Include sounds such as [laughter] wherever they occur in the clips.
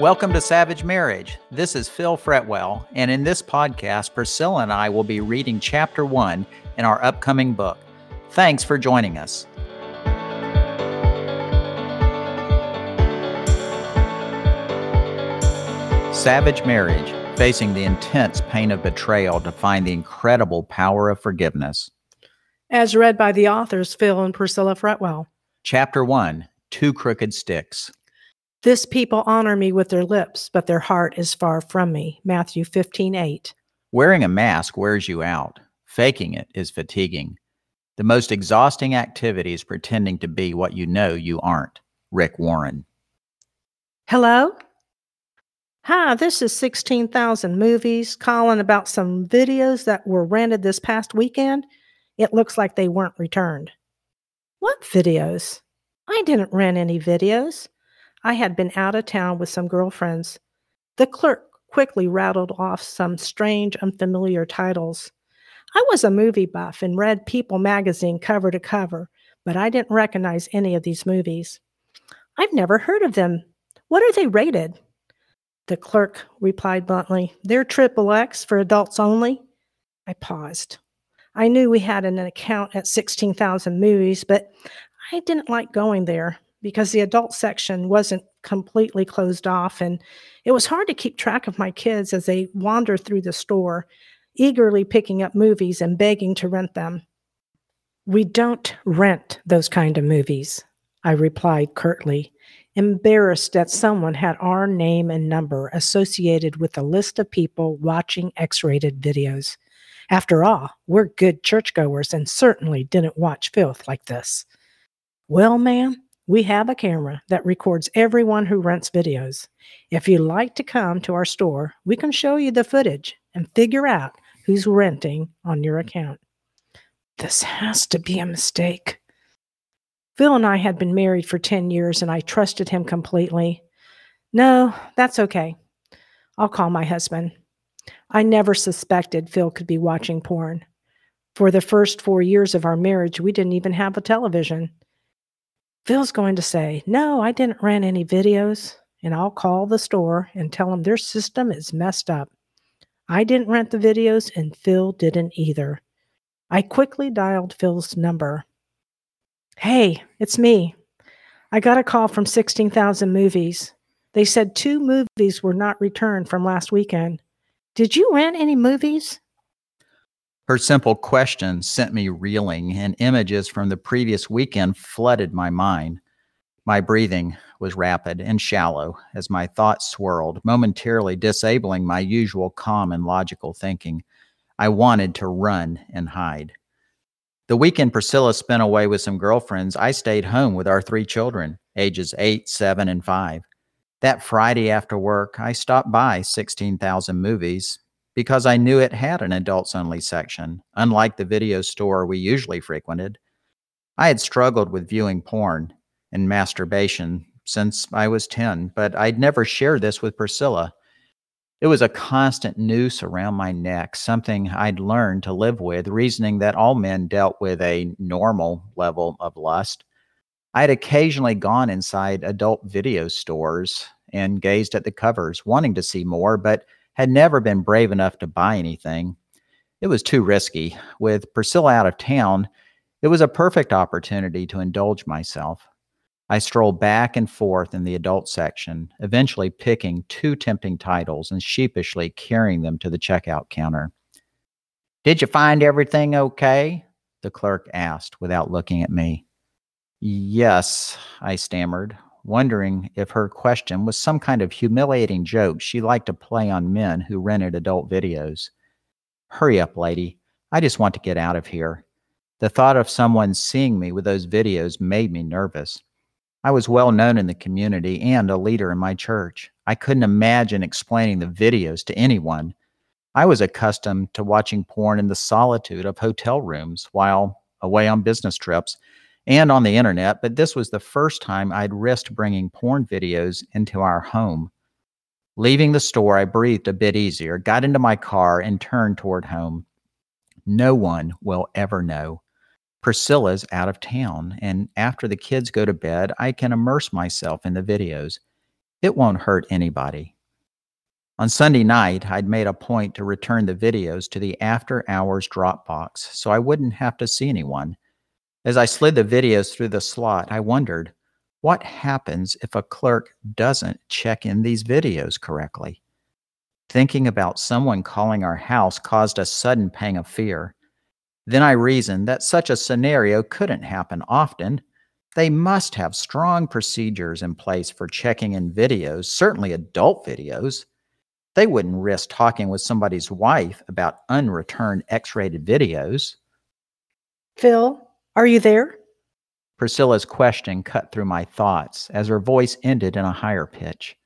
Welcome to Savage Marriage. This is Phil Fretwell, and in this podcast, Priscilla and I will be reading chapter one in our upcoming book. Thanks for joining us. Savage Marriage Facing the Intense Pain of Betrayal to Find the Incredible Power of Forgiveness. As read by the authors Phil and Priscilla Fretwell. Chapter 1 Two Crooked Sticks. This people honor me with their lips, but their heart is far from me. Matthew 15 8. Wearing a mask wears you out. Faking it is fatiguing. The most exhausting activity is pretending to be what you know you aren't. Rick Warren. Hello? Hi, this is 16,000 Movies calling about some videos that were rented this past weekend. It looks like they weren't returned. What videos? I didn't rent any videos. I had been out of town with some girlfriends. The clerk quickly rattled off some strange, unfamiliar titles. I was a movie buff and read People magazine cover to cover, but I didn't recognize any of these movies. I've never heard of them. What are they rated? The clerk replied bluntly, They're triple X for adults only. I paused. I knew we had an account at 16,000 movies, but I didn't like going there because the adult section wasn't completely closed off, and it was hard to keep track of my kids as they wandered through the store, eagerly picking up movies and begging to rent them. We don't rent those kind of movies, I replied curtly, embarrassed that someone had our name and number associated with a list of people watching X rated videos. After all, we're good churchgoers and certainly didn't watch filth like this. Well, ma'am, we have a camera that records everyone who rents videos. If you'd like to come to our store, we can show you the footage and figure out who's renting on your account. This has to be a mistake. Phil and I had been married for 10 years and I trusted him completely. No, that's okay. I'll call my husband. I never suspected Phil could be watching porn. For the first four years of our marriage, we didn't even have a television. Phil's going to say, No, I didn't rent any videos. And I'll call the store and tell them their system is messed up. I didn't rent the videos, and Phil didn't either. I quickly dialed Phil's number. Hey, it's me. I got a call from 16,000 movies. They said two movies were not returned from last weekend. Did you rent any movies? Her simple question sent me reeling, and images from the previous weekend flooded my mind. My breathing was rapid and shallow as my thoughts swirled, momentarily disabling my usual calm and logical thinking. I wanted to run and hide. The weekend Priscilla spent away with some girlfriends, I stayed home with our three children, ages eight, seven, and five. That Friday after work, I stopped by 16,000 movies because I knew it had an adults only section, unlike the video store we usually frequented. I had struggled with viewing porn and masturbation since I was 10, but I'd never shared this with Priscilla. It was a constant noose around my neck, something I'd learned to live with, reasoning that all men dealt with a normal level of lust. I had occasionally gone inside adult video stores and gazed at the covers, wanting to see more, but had never been brave enough to buy anything. It was too risky. With Priscilla out of town, it was a perfect opportunity to indulge myself. I strolled back and forth in the adult section, eventually picking two tempting titles and sheepishly carrying them to the checkout counter. Did you find everything okay? The clerk asked without looking at me. Yes, I stammered, wondering if her question was some kind of humiliating joke she liked to play on men who rented adult videos. Hurry up, lady. I just want to get out of here. The thought of someone seeing me with those videos made me nervous. I was well known in the community and a leader in my church. I couldn't imagine explaining the videos to anyone. I was accustomed to watching porn in the solitude of hotel rooms while away on business trips and on the internet, but this was the first time I'd risked bringing porn videos into our home. Leaving the store, I breathed a bit easier, got into my car, and turned toward home. No one will ever know. Priscilla's out of town, and after the kids go to bed, I can immerse myself in the videos. It won't hurt anybody. On Sunday night, I'd made a point to return the videos to the after hours Dropbox so I wouldn't have to see anyone. As I slid the videos through the slot, I wondered what happens if a clerk doesn't check in these videos correctly? Thinking about someone calling our house caused a sudden pang of fear. Then I reasoned that such a scenario couldn't happen often. They must have strong procedures in place for checking in videos, certainly adult videos. They wouldn't risk talking with somebody's wife about unreturned X rated videos. Phil, are you there? Priscilla's question cut through my thoughts as her voice ended in a higher pitch.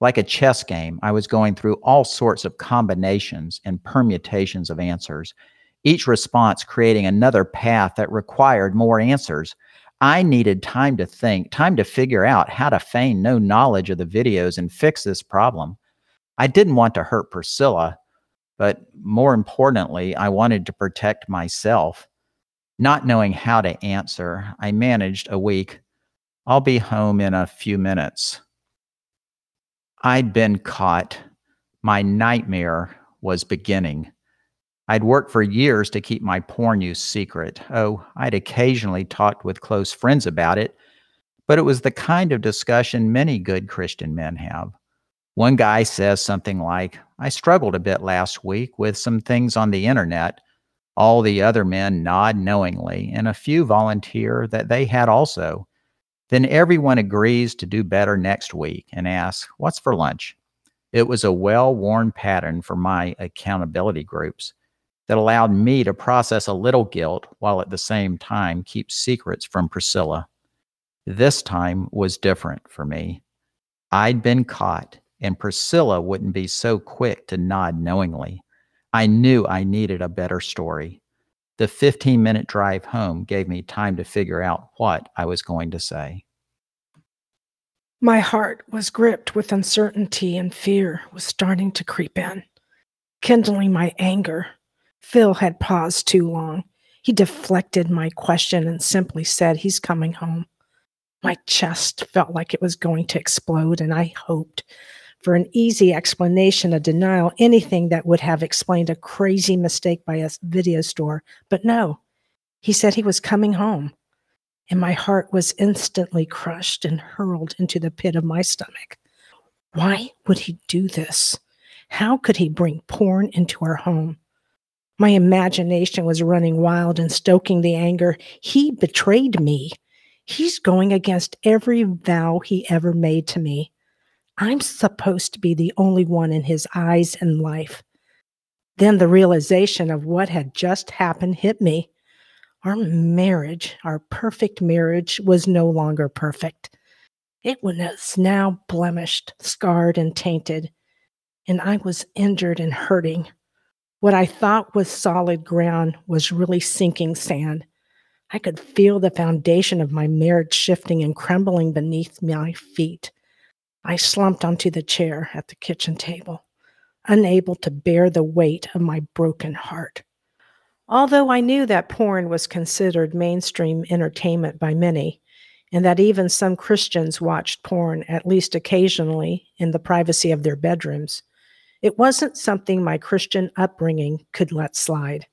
Like a chess game, I was going through all sorts of combinations and permutations of answers, each response creating another path that required more answers. I needed time to think, time to figure out how to feign no knowledge of the videos and fix this problem. I didn't want to hurt Priscilla, but more importantly, I wanted to protect myself. Not knowing how to answer, I managed a weak. I'll be home in a few minutes. I'd been caught. My nightmare was beginning. I'd worked for years to keep my porn use secret. Oh, I'd occasionally talked with close friends about it, but it was the kind of discussion many good Christian men have. One guy says something like, I struggled a bit last week with some things on the internet all the other men nod knowingly, and a few volunteer that they had also. Then everyone agrees to do better next week and asks, What's for lunch? It was a well worn pattern for my accountability groups that allowed me to process a little guilt while at the same time keep secrets from Priscilla. This time was different for me. I'd been caught, and Priscilla wouldn't be so quick to nod knowingly. I knew I needed a better story. The 15 minute drive home gave me time to figure out what I was going to say. My heart was gripped with uncertainty and fear was starting to creep in, kindling my anger. Phil had paused too long. He deflected my question and simply said, He's coming home. My chest felt like it was going to explode, and I hoped for an easy explanation, a denial, anything that would have explained a crazy mistake by a video store. But no, he said he was coming home. And my heart was instantly crushed and hurled into the pit of my stomach. Why would he do this? How could he bring porn into our home? My imagination was running wild and stoking the anger. He betrayed me. He's going against every vow he ever made to me. I'm supposed to be the only one in his eyes and life. Then the realization of what had just happened hit me. Our marriage, our perfect marriage, was no longer perfect. It was now blemished, scarred, and tainted, and I was injured and hurting. What I thought was solid ground was really sinking sand. I could feel the foundation of my marriage shifting and crumbling beneath my feet. I slumped onto the chair at the kitchen table, unable to bear the weight of my broken heart. Although I knew that porn was considered mainstream entertainment by many, and that even some Christians watched porn at least occasionally in the privacy of their bedrooms, it wasn't something my Christian upbringing could let slide.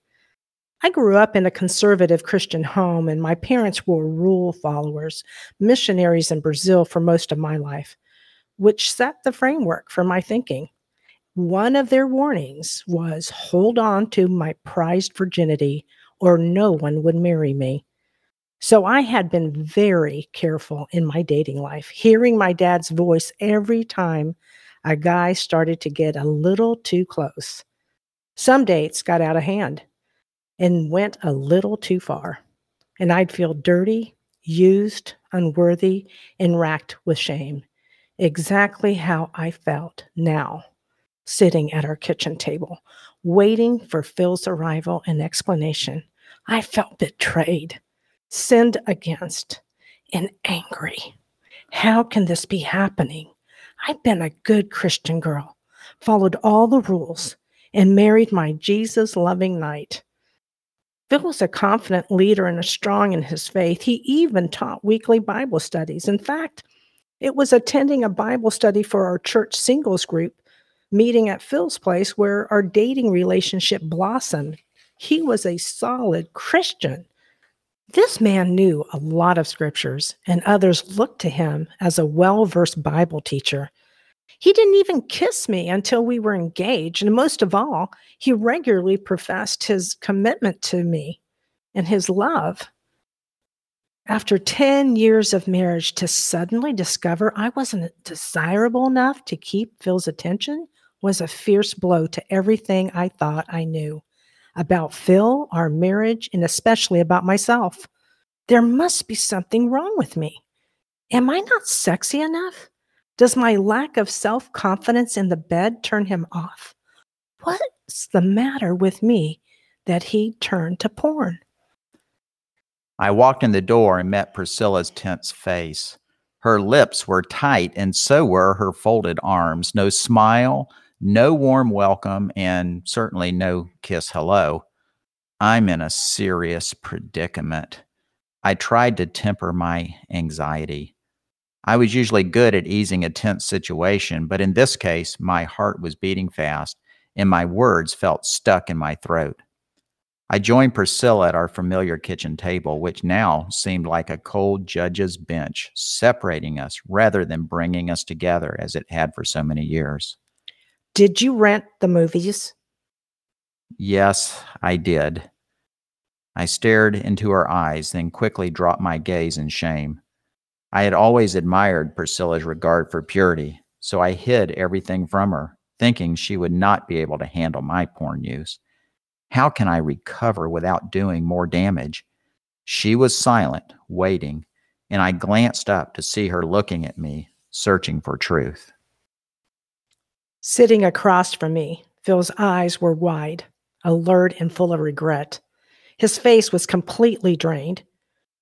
I grew up in a conservative Christian home, and my parents were rule followers, missionaries in Brazil for most of my life which set the framework for my thinking. One of their warnings was hold on to my prized virginity or no one would marry me. So I had been very careful in my dating life, hearing my dad's voice every time a guy started to get a little too close. Some dates got out of hand and went a little too far, and I'd feel dirty, used, unworthy, and racked with shame exactly how I felt now, sitting at our kitchen table, waiting for Phil's arrival and explanation. I felt betrayed, sinned against, and angry. How can this be happening? I've been a good Christian girl, followed all the rules, and married my Jesus loving knight. Phil was a confident leader and a strong in his faith. He even taught weekly Bible studies. In fact, It was attending a Bible study for our church singles group meeting at Phil's place where our dating relationship blossomed. He was a solid Christian. This man knew a lot of scriptures, and others looked to him as a well versed Bible teacher. He didn't even kiss me until we were engaged, and most of all, he regularly professed his commitment to me and his love. After 10 years of marriage, to suddenly discover I wasn't desirable enough to keep Phil's attention was a fierce blow to everything I thought I knew about Phil, our marriage, and especially about myself. There must be something wrong with me. Am I not sexy enough? Does my lack of self confidence in the bed turn him off? What's the matter with me that he turned to porn? I walked in the door and met Priscilla's tense face. Her lips were tight, and so were her folded arms. No smile, no warm welcome, and certainly no kiss hello. I'm in a serious predicament. I tried to temper my anxiety. I was usually good at easing a tense situation, but in this case, my heart was beating fast and my words felt stuck in my throat. I joined Priscilla at our familiar kitchen table, which now seemed like a cold judge's bench, separating us rather than bringing us together as it had for so many years. Did you rent the movies? Yes, I did. I stared into her eyes, then quickly dropped my gaze in shame. I had always admired Priscilla's regard for purity, so I hid everything from her, thinking she would not be able to handle my porn use. How can I recover without doing more damage? She was silent, waiting, and I glanced up to see her looking at me, searching for truth. Sitting across from me, Phil's eyes were wide, alert, and full of regret. His face was completely drained.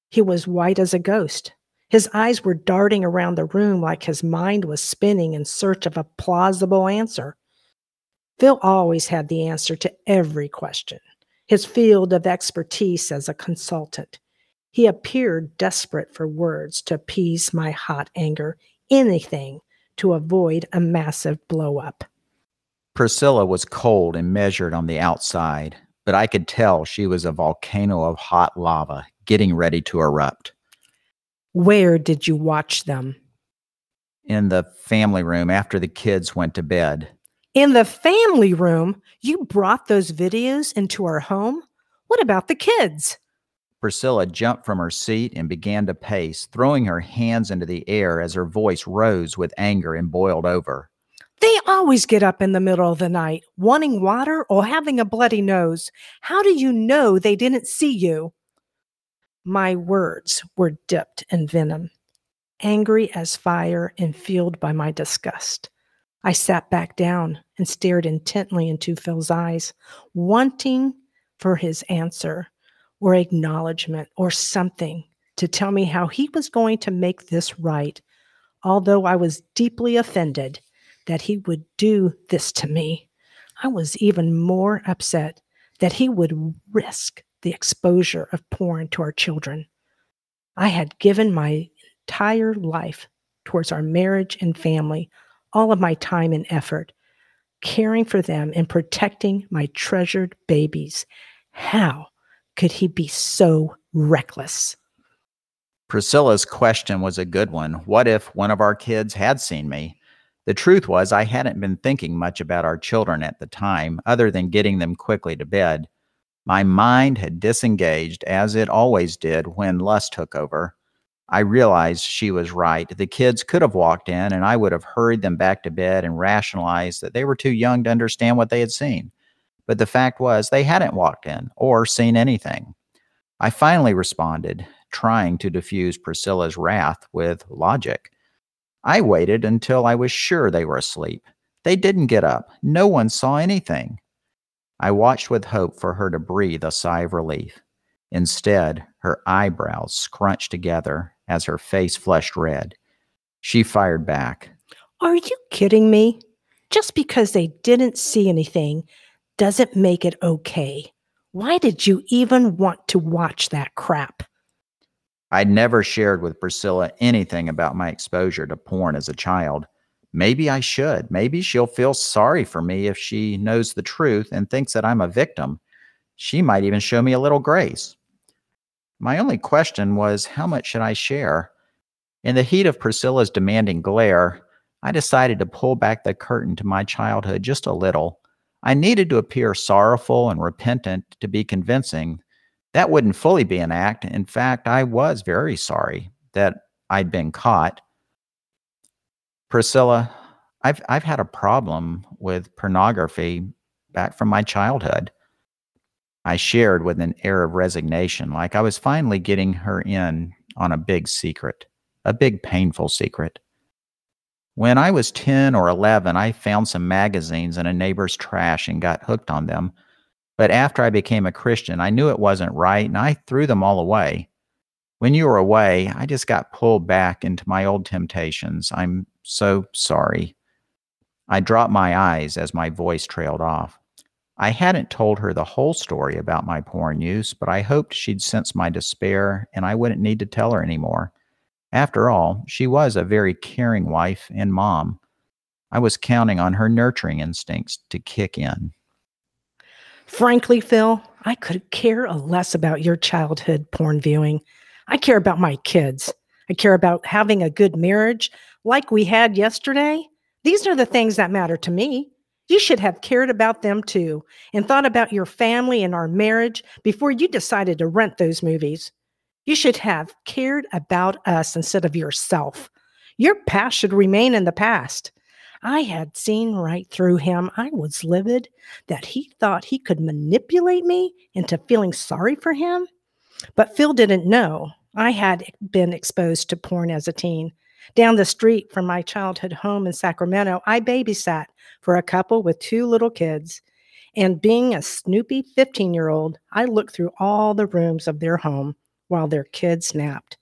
He was white as a ghost. His eyes were darting around the room like his mind was spinning in search of a plausible answer. Phil always had the answer to every question, his field of expertise as a consultant. He appeared desperate for words to appease my hot anger, anything to avoid a massive blowup. Priscilla was cold and measured on the outside, but I could tell she was a volcano of hot lava getting ready to erupt. Where did you watch them? In the family room after the kids went to bed. In the family room, you brought those videos into our home? What about the kids? Priscilla jumped from her seat and began to pace, throwing her hands into the air as her voice rose with anger and boiled over. They always get up in the middle of the night, wanting water or having a bloody nose. How do you know they didn't see you? My words were dipped in venom, angry as fire and fueled by my disgust. I sat back down and stared intently into Phil's eyes, wanting for his answer or acknowledgement or something to tell me how he was going to make this right, although I was deeply offended that he would do this to me. I was even more upset that he would risk the exposure of porn to our children. I had given my entire life towards our marriage and family all of my time and effort caring for them and protecting my treasured babies. How could he be so reckless? Priscilla's question was a good one. What if one of our kids had seen me? The truth was, I hadn't been thinking much about our children at the time, other than getting them quickly to bed. My mind had disengaged, as it always did when lust took over. I realized she was right. The kids could have walked in, and I would have hurried them back to bed and rationalized that they were too young to understand what they had seen. But the fact was, they hadn't walked in or seen anything. I finally responded, trying to diffuse Priscilla's wrath with logic. I waited until I was sure they were asleep. They didn't get up. No one saw anything. I watched with hope for her to breathe a sigh of relief. Instead, her eyebrows scrunched together as her face flushed red. She fired back. Are you kidding me? Just because they didn't see anything doesn't make it okay. Why did you even want to watch that crap? I'd never shared with Priscilla anything about my exposure to porn as a child. Maybe I should. Maybe she'll feel sorry for me if she knows the truth and thinks that I'm a victim. She might even show me a little grace. My only question was how much should I share? In the heat of Priscilla's demanding glare, I decided to pull back the curtain to my childhood just a little. I needed to appear sorrowful and repentant to be convincing. That wouldn't fully be an act. In fact, I was very sorry that I'd been caught. Priscilla, I've I've had a problem with pornography back from my childhood. I shared with an air of resignation, like I was finally getting her in on a big secret, a big painful secret. When I was 10 or 11, I found some magazines in a neighbor's trash and got hooked on them. But after I became a Christian, I knew it wasn't right and I threw them all away. When you were away, I just got pulled back into my old temptations. I'm so sorry. I dropped my eyes as my voice trailed off. I hadn't told her the whole story about my porn use, but I hoped she'd sense my despair and I wouldn't need to tell her anymore. After all, she was a very caring wife and mom. I was counting on her nurturing instincts to kick in. Frankly, Phil, I could care less about your childhood porn viewing. I care about my kids. I care about having a good marriage like we had yesterday. These are the things that matter to me. You should have cared about them too and thought about your family and our marriage before you decided to rent those movies. You should have cared about us instead of yourself. Your past should remain in the past. I had seen right through him. I was livid that he thought he could manipulate me into feeling sorry for him. But Phil didn't know I had been exposed to porn as a teen. Down the street from my childhood home in Sacramento, I babysat for a couple with two little kids. And being a snoopy 15 year old, I looked through all the rooms of their home while their kids napped.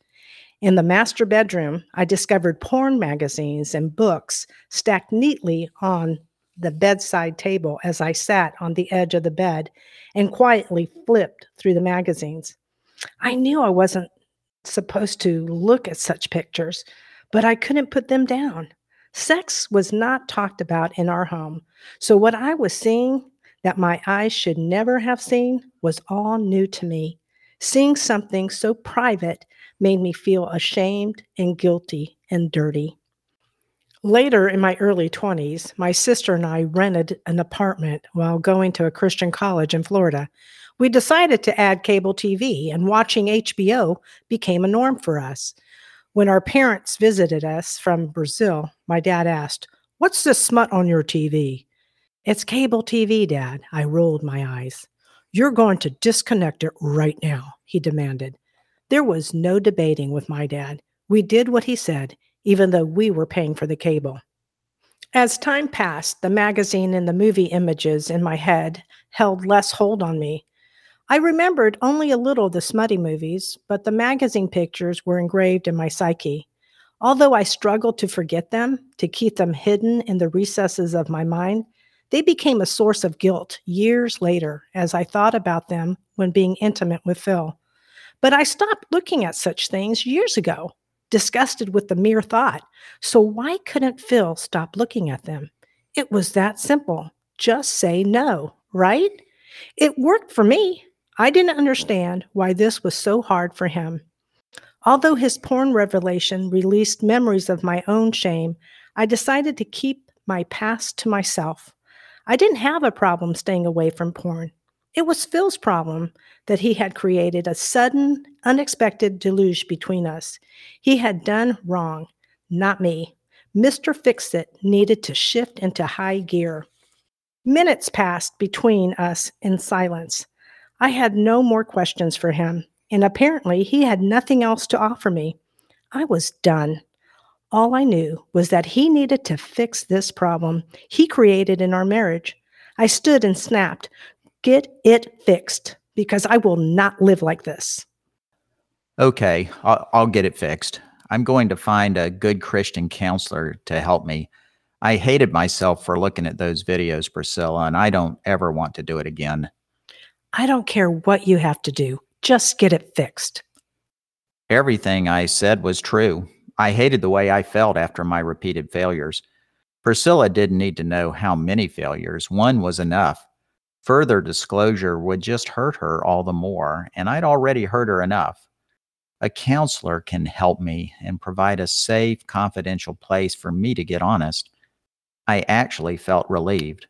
In the master bedroom, I discovered porn magazines and books stacked neatly on the bedside table as I sat on the edge of the bed and quietly flipped through the magazines. I knew I wasn't supposed to look at such pictures, but I couldn't put them down. Sex was not talked about in our home, so what I was seeing that my eyes should never have seen was all new to me. Seeing something so private made me feel ashamed and guilty and dirty. Later in my early 20s, my sister and I rented an apartment while going to a Christian college in Florida. We decided to add cable TV, and watching HBO became a norm for us. When our parents visited us from Brazil, my dad asked, What's this smut on your TV? It's cable TV, Dad. I rolled my eyes. You're going to disconnect it right now, he demanded. There was no debating with my dad. We did what he said, even though we were paying for the cable. As time passed, the magazine and the movie images in my head held less hold on me. I remembered only a little of the smutty movies, but the magazine pictures were engraved in my psyche. Although I struggled to forget them, to keep them hidden in the recesses of my mind, they became a source of guilt years later as I thought about them when being intimate with Phil. But I stopped looking at such things years ago, disgusted with the mere thought. So why couldn't Phil stop looking at them? It was that simple. Just say no, right? It worked for me. I didn't understand why this was so hard for him. Although his porn revelation released memories of my own shame, I decided to keep my past to myself. I didn't have a problem staying away from porn. It was Phil's problem that he had created a sudden, unexpected deluge between us. He had done wrong, not me. Mr. Fix It needed to shift into high gear. Minutes passed between us in silence. I had no more questions for him, and apparently he had nothing else to offer me. I was done. All I knew was that he needed to fix this problem he created in our marriage. I stood and snapped, Get it fixed, because I will not live like this. Okay, I'll, I'll get it fixed. I'm going to find a good Christian counselor to help me. I hated myself for looking at those videos, Priscilla, and I don't ever want to do it again. I don't care what you have to do, just get it fixed. Everything I said was true. I hated the way I felt after my repeated failures. Priscilla didn't need to know how many failures, one was enough. Further disclosure would just hurt her all the more, and I'd already hurt her enough. A counselor can help me and provide a safe, confidential place for me to get honest. I actually felt relieved.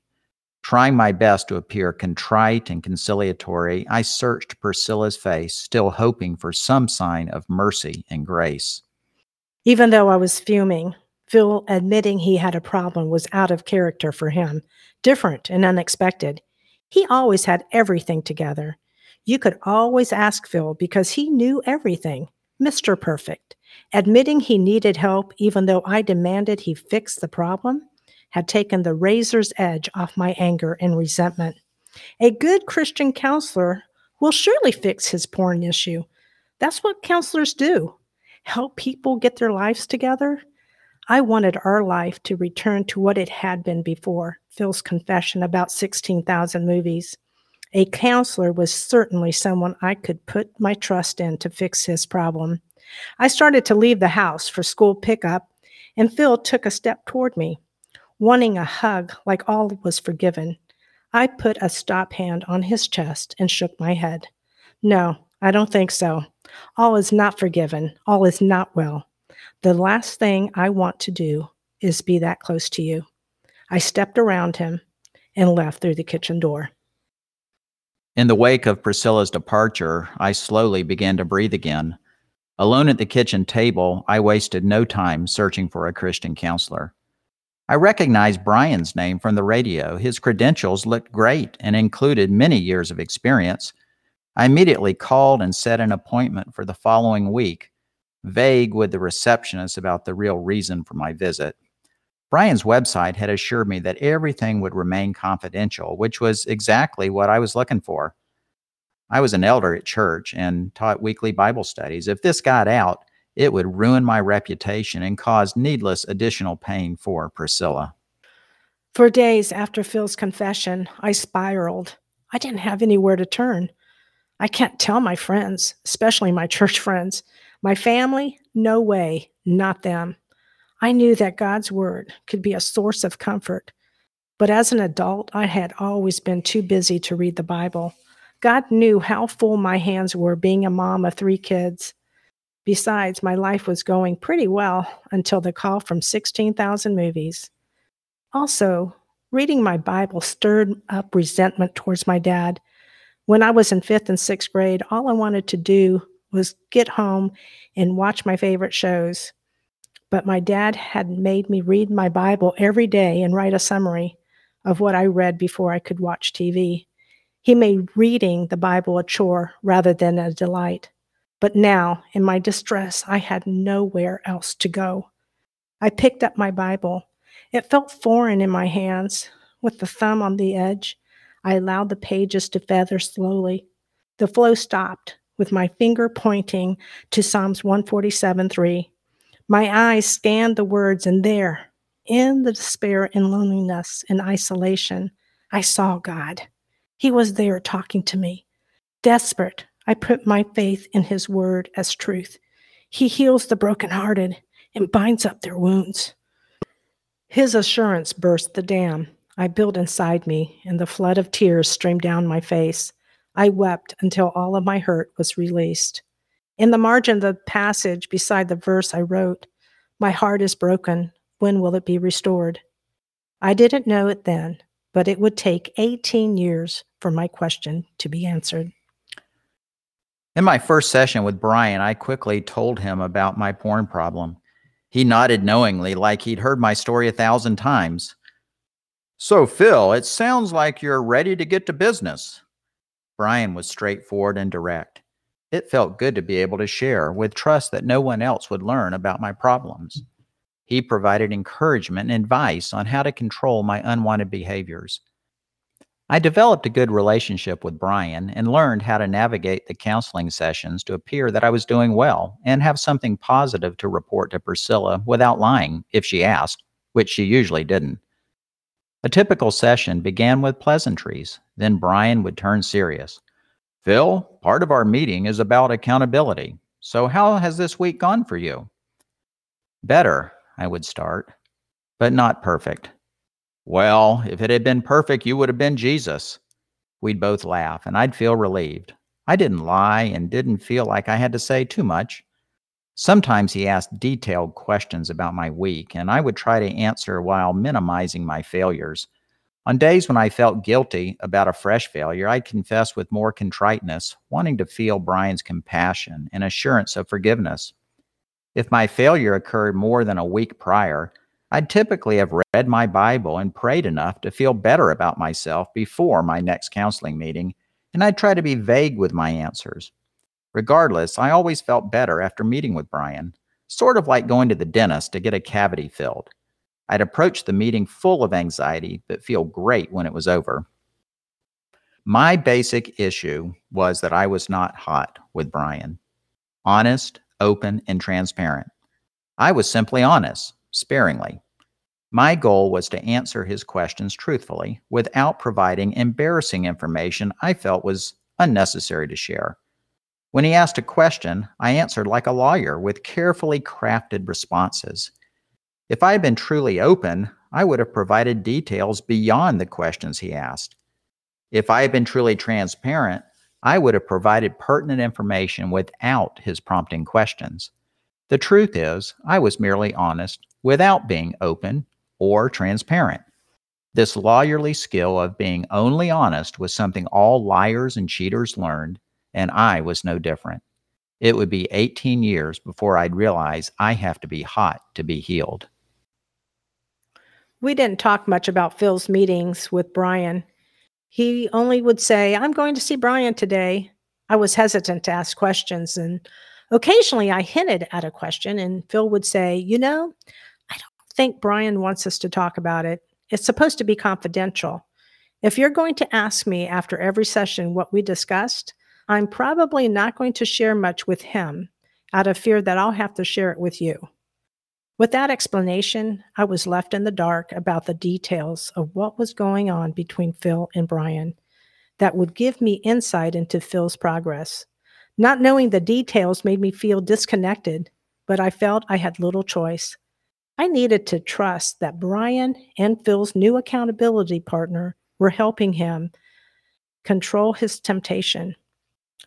Trying my best to appear contrite and conciliatory, I searched Priscilla's face, still hoping for some sign of mercy and grace. Even though I was fuming, Phil admitting he had a problem was out of character for him, different and unexpected. He always had everything together. You could always ask Phil because he knew everything. Mr. Perfect. Admitting he needed help, even though I demanded he fix the problem, had taken the razor's edge off my anger and resentment. A good Christian counselor will surely fix his porn issue. That's what counselors do help people get their lives together. I wanted our life to return to what it had been before Phil's confession about 16,000 movies. A counselor was certainly someone I could put my trust in to fix his problem. I started to leave the house for school pickup, and Phil took a step toward me, wanting a hug like all was forgiven. I put a stop hand on his chest and shook my head. No, I don't think so. All is not forgiven. All is not well. The last thing I want to do is be that close to you. I stepped around him and left through the kitchen door. In the wake of Priscilla's departure, I slowly began to breathe again. Alone at the kitchen table, I wasted no time searching for a Christian counselor. I recognized Brian's name from the radio. His credentials looked great and included many years of experience. I immediately called and set an appointment for the following week, vague with the receptionist about the real reason for my visit. Brian's website had assured me that everything would remain confidential, which was exactly what I was looking for. I was an elder at church and taught weekly Bible studies. If this got out, it would ruin my reputation and cause needless additional pain for Priscilla. For days after Phil's confession, I spiraled. I didn't have anywhere to turn. I can't tell my friends, especially my [laughs] church friends. My family, no way, not them. I knew that God's word could be a source of comfort. But as an adult, I had always been too busy to read the Bible. God knew how full my hands were being a mom of three kids. Besides, my life was going pretty well until the call from 16,000 movies. Also, reading my Bible stirred up resentment towards my dad when I was in fifth and sixth grade, all I wanted to do was get home and watch my favorite shows. But my dad had made me read my Bible every day and write a summary of what I read before I could watch TV. He made reading the Bible a chore rather than a delight. But now, in my distress, I had nowhere else to go. I picked up my Bible. It felt foreign in my hands, with the thumb on the edge. I allowed the pages to feather slowly. The flow stopped with my finger pointing to Psalms 147 3. My eyes scanned the words, and there, in the despair and loneliness and isolation, I saw God. He was there talking to me. Desperate, I put my faith in His word as truth. He heals the brokenhearted and binds up their wounds. His assurance burst the dam. I built inside me, and the flood of tears streamed down my face. I wept until all of my hurt was released. In the margin of the passage beside the verse I wrote, My heart is broken. When will it be restored? I didn't know it then, but it would take 18 years for my question to be answered. In my first session with Brian, I quickly told him about my porn problem. He nodded knowingly, like he'd heard my story a thousand times. So, Phil, it sounds like you're ready to get to business. Brian was straightforward and direct. It felt good to be able to share with trust that no one else would learn about my problems. He provided encouragement and advice on how to control my unwanted behaviors. I developed a good relationship with Brian and learned how to navigate the counseling sessions to appear that I was doing well and have something positive to report to Priscilla without lying if she asked, which she usually didn't. A typical session began with pleasantries, then Brian would turn serious. Phil, part of our meeting is about accountability. So, how has this week gone for you? Better, I would start, but not perfect. Well, if it had been perfect, you would have been Jesus. We'd both laugh, and I'd feel relieved. I didn't lie and didn't feel like I had to say too much. Sometimes he asked detailed questions about my week, and I would try to answer while minimizing my failures. On days when I felt guilty about a fresh failure, I'd confess with more contriteness, wanting to feel Brian's compassion and assurance of forgiveness. If my failure occurred more than a week prior, I'd typically have read my Bible and prayed enough to feel better about myself before my next counseling meeting, and I'd try to be vague with my answers. Regardless, I always felt better after meeting with Brian, sort of like going to the dentist to get a cavity filled. I'd approach the meeting full of anxiety, but feel great when it was over. My basic issue was that I was not hot with Brian. Honest, open, and transparent. I was simply honest, sparingly. My goal was to answer his questions truthfully without providing embarrassing information I felt was unnecessary to share. When he asked a question, I answered like a lawyer with carefully crafted responses. If I had been truly open, I would have provided details beyond the questions he asked. If I had been truly transparent, I would have provided pertinent information without his prompting questions. The truth is, I was merely honest without being open or transparent. This lawyerly skill of being only honest was something all liars and cheaters learned, and I was no different. It would be 18 years before I'd realize I have to be hot to be healed. We didn't talk much about Phil's meetings with Brian. He only would say, I'm going to see Brian today. I was hesitant to ask questions, and occasionally I hinted at a question, and Phil would say, You know, I don't think Brian wants us to talk about it. It's supposed to be confidential. If you're going to ask me after every session what we discussed, I'm probably not going to share much with him out of fear that I'll have to share it with you. With that explanation, I was left in the dark about the details of what was going on between Phil and Brian that would give me insight into Phil's progress. Not knowing the details made me feel disconnected, but I felt I had little choice. I needed to trust that Brian and Phil's new accountability partner were helping him control his temptation.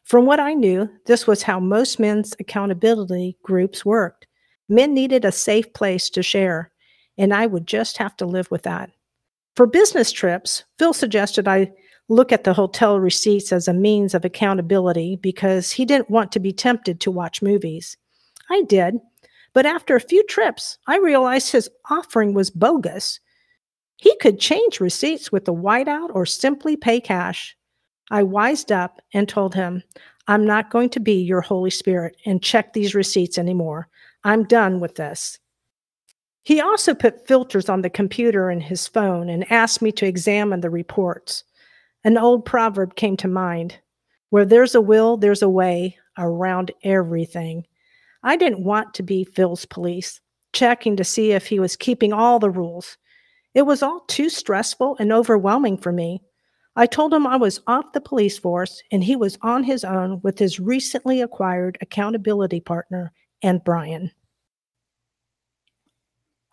From what I knew, this was how most men's accountability groups worked. Men needed a safe place to share, and I would just have to live with that. For business trips, Phil suggested I look at the hotel receipts as a means of accountability because he didn't want to be tempted to watch movies. I did, but after a few trips, I realized his offering was bogus. He could change receipts with a whiteout or simply pay cash. I wised up and told him, I'm not going to be your Holy Spirit and check these receipts anymore. I'm done with this. He also put filters on the computer and his phone and asked me to examine the reports. An old proverb came to mind where there's a will, there's a way around everything. I didn't want to be Phil's police, checking to see if he was keeping all the rules. It was all too stressful and overwhelming for me. I told him I was off the police force and he was on his own with his recently acquired accountability partner and Brian.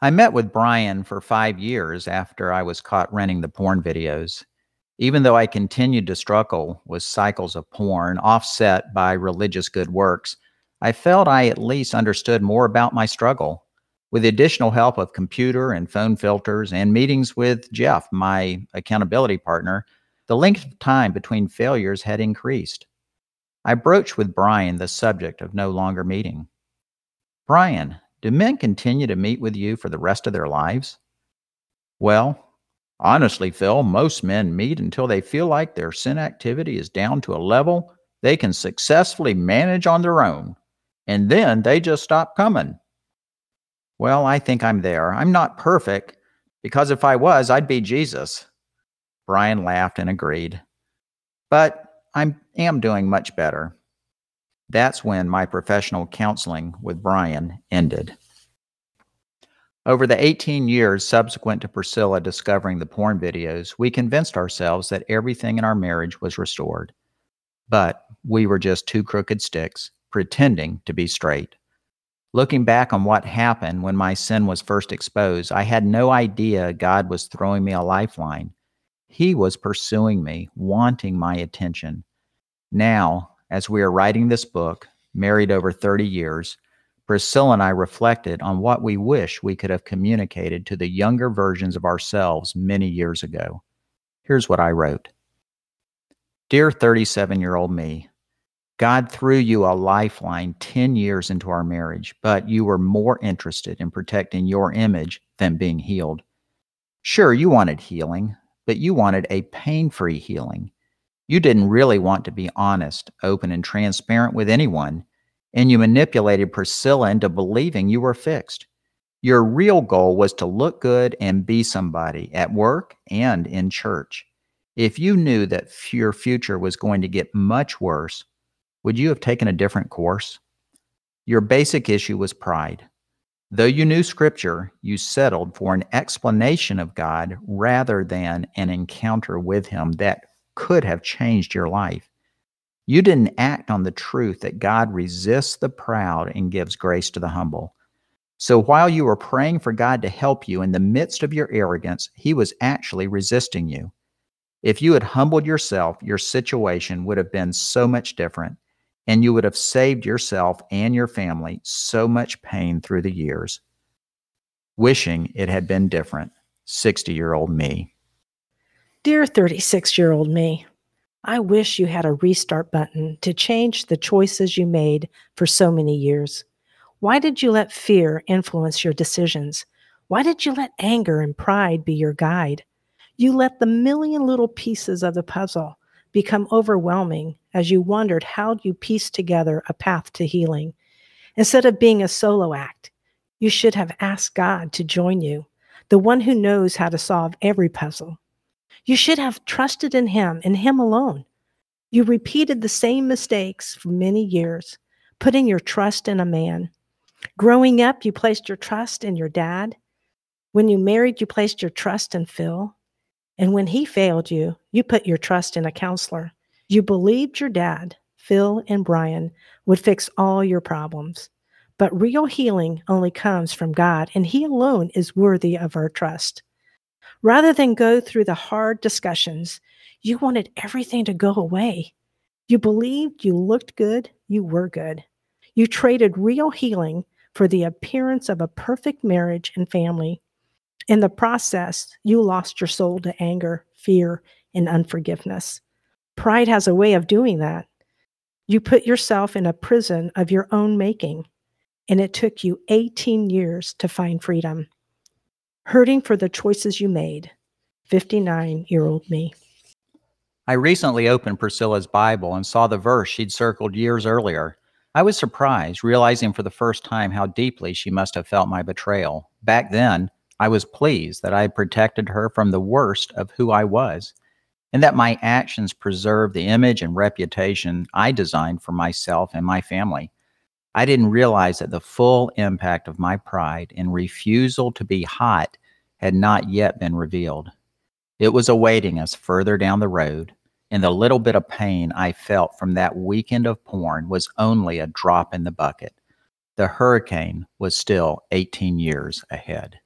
I met with Brian for five years after I was caught renting the porn videos. Even though I continued to struggle with cycles of porn offset by religious good works, I felt I at least understood more about my struggle. With the additional help of computer and phone filters and meetings with Jeff, my accountability partner, the length of time between failures had increased. I broached with Brian the subject of no longer meeting. Brian, do men continue to meet with you for the rest of their lives? Well, honestly, Phil, most men meet until they feel like their sin activity is down to a level they can successfully manage on their own, and then they just stop coming. Well, I think I'm there. I'm not perfect, because if I was, I'd be Jesus. Brian laughed and agreed. But I am doing much better. That's when my professional counseling with Brian ended. Over the 18 years subsequent to Priscilla discovering the porn videos, we convinced ourselves that everything in our marriage was restored. But we were just two crooked sticks pretending to be straight. Looking back on what happened when my sin was first exposed, I had no idea God was throwing me a lifeline. He was pursuing me, wanting my attention. Now, as we are writing this book, married over 30 years, Priscilla and I reflected on what we wish we could have communicated to the younger versions of ourselves many years ago. Here's what I wrote Dear 37 year old me, God threw you a lifeline 10 years into our marriage, but you were more interested in protecting your image than being healed. Sure, you wanted healing, but you wanted a pain free healing. You didn't really want to be honest, open, and transparent with anyone and you manipulated Priscilla into believing you were fixed. Your real goal was to look good and be somebody at work and in church. If you knew that your future was going to get much worse, would you have taken a different course? Your basic issue was pride. Though you knew Scripture, you settled for an explanation of God rather than an encounter with Him that could have changed your life. You didn't act on the truth that God resists the proud and gives grace to the humble. So while you were praying for God to help you in the midst of your arrogance, He was actually resisting you. If you had humbled yourself, your situation would have been so much different, and you would have saved yourself and your family so much pain through the years. Wishing it had been different, 60 year old me. Dear 36 year old me, I wish you had a restart button to change the choices you made for so many years. Why did you let fear influence your decisions? Why did you let anger and pride be your guide? You let the million little pieces of the puzzle become overwhelming as you wondered how you piece together a path to healing. Instead of being a solo act, you should have asked God to join you, the one who knows how to solve every puzzle. You should have trusted in Him and Him alone. You repeated the same mistakes for many years, putting your trust in a man. Growing up, you placed your trust in your dad. When you married, you placed your trust in Phil. And when he failed you, you put your trust in a counselor. You believed your dad, Phil and Brian, would fix all your problems. But real healing only comes from God, and He alone is worthy of our trust. Rather than go through the hard discussions, you wanted everything to go away. You believed you looked good, you were good. You traded real healing for the appearance of a perfect marriage and family. In the process, you lost your soul to anger, fear, and unforgiveness. Pride has a way of doing that. You put yourself in a prison of your own making, and it took you 18 years to find freedom hurting for the choices you made. 59 year old me. I recently opened Priscilla's Bible and saw the verse she'd circled years earlier. I was surprised, realizing for the first time how deeply she must have felt my betrayal. Back then, I was pleased that I had protected her from the worst of who I was, and that my actions preserved the image and reputation I designed for myself and my family. I didn't realize that the full impact of my pride and refusal to be hot had not yet been revealed. It was awaiting us further down the road, and the little bit of pain I felt from that weekend of porn was only a drop in the bucket. The hurricane was still 18 years ahead.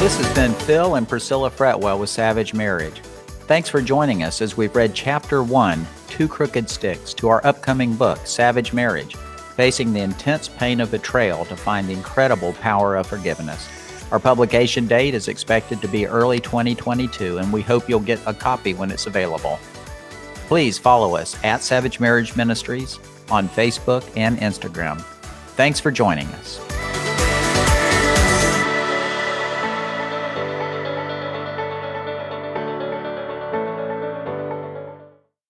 This has been Phil and Priscilla Fretwell with Savage Marriage. Thanks for joining us as we've read Chapter 1 Two Crooked Sticks to our upcoming book, Savage Marriage Facing the Intense Pain of Betrayal to Find the Incredible Power of Forgiveness. Our publication date is expected to be early 2022, and we hope you'll get a copy when it's available. Please follow us at Savage Marriage Ministries on Facebook and Instagram. Thanks for joining us.